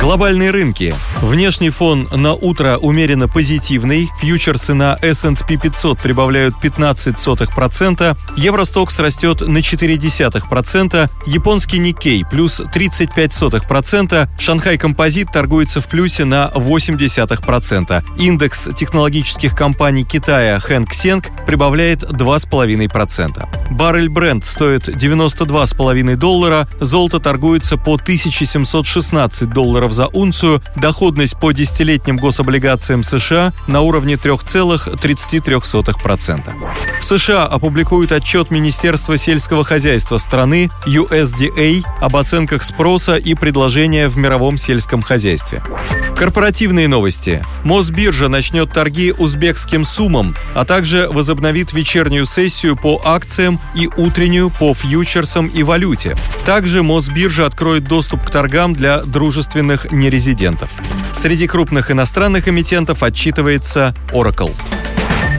Глобальные рынки. Внешний фон на утро умеренно позитивный. Фьючерсы на S&P 500 прибавляют 15%, Евростокс растет на 0,4%, японский Никей плюс 35%, Шанхай Композит торгуется в плюсе на 0,8%. Индекс технологических компаний Китая Хэнк Сенг прибавляет 2,5%. Баррель Бренд стоит 92,5 доллара, золото торгуется по 1716 долларов долларов за унцию, доходность по десятилетним гособлигациям США на уровне 3,33%. В США опубликуют отчет Министерства сельского хозяйства страны USDA об оценках спроса и предложения в мировом сельском хозяйстве. Корпоративные новости. Мосбиржа начнет торги узбекским суммам, а также возобновит вечернюю сессию по акциям и утреннюю по фьючерсам и валюте. Также Мосбиржа откроет доступ к торгам для дружественных нерезидентов. Среди крупных иностранных эмитентов отчитывается Oracle.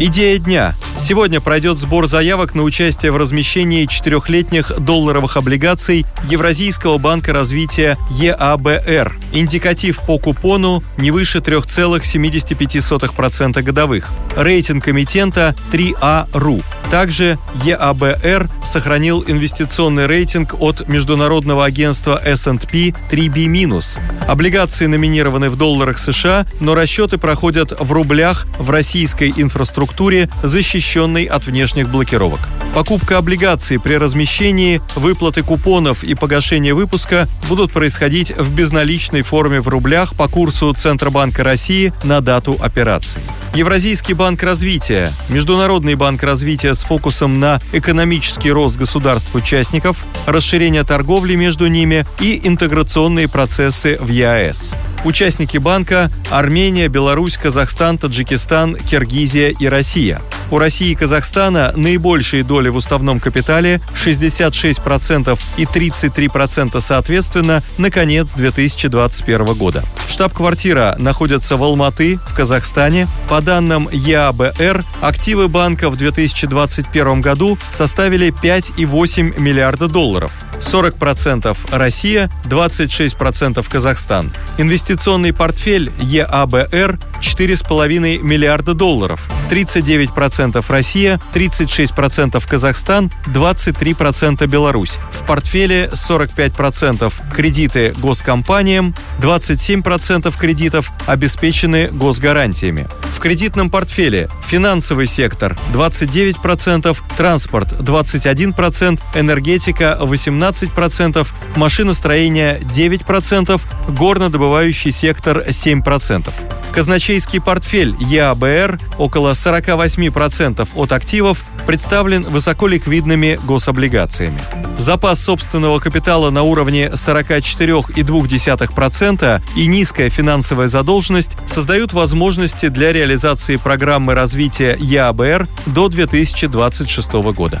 Идея дня. Сегодня пройдет сбор заявок на участие в размещении четырехлетних долларовых облигаций Евразийского банка развития ЕАБР. Индикатив по купону не выше 3,75% годовых. Рейтинг эмитента 3А.ру. Также ЕАБР сохранил инвестиционный рейтинг от международного агентства S&P 3B-. Облигации номинированы в долларах США, но расчеты проходят в рублях в российской инфраструктуре, защищенной от внешних блокировок. Покупка облигаций при размещении, выплаты купонов и погашение выпуска будут происходить в безналичной форме в рублях по курсу Центробанка России на дату операции. Евразийский банк развития, Международный банк развития с фокусом на экономический рост государств-участников, расширение торговли между ними и интеграционные процессы в ЕАЭС. Участники банка – Армения, Беларусь, Казахстан, Таджикистан, Киргизия и Россия. У России и Казахстана наибольшие доли в уставном капитале 66% и 33% соответственно на конец 2021 года. Штаб-квартира находится в Алматы, в Казахстане. По данным ЕАБР, активы банка в 2021 году составили 5,8 миллиарда долларов. 40% Россия, 26% Казахстан. Инвестиционный портфель ЕАБР 4,5 миллиарда долларов. 39% Россия, 36% Казахстан, 23% Беларусь. В портфеле 45% кредиты госкомпаниям, 27% кредитов обеспечены госгарантиями. В кредитном портфеле финансовый сектор 29%, транспорт 21%, энергетика 18%, машиностроение 9%, горнодобывающий сектор 7%. Казначейский портфель ЕАБР около 48% от активов представлен высоколиквидными гособлигациями. Запас собственного капитала на уровне 44,2% и низкая финансовая задолженность создают возможности для реализации программы развития ЕАБР до 2026 года.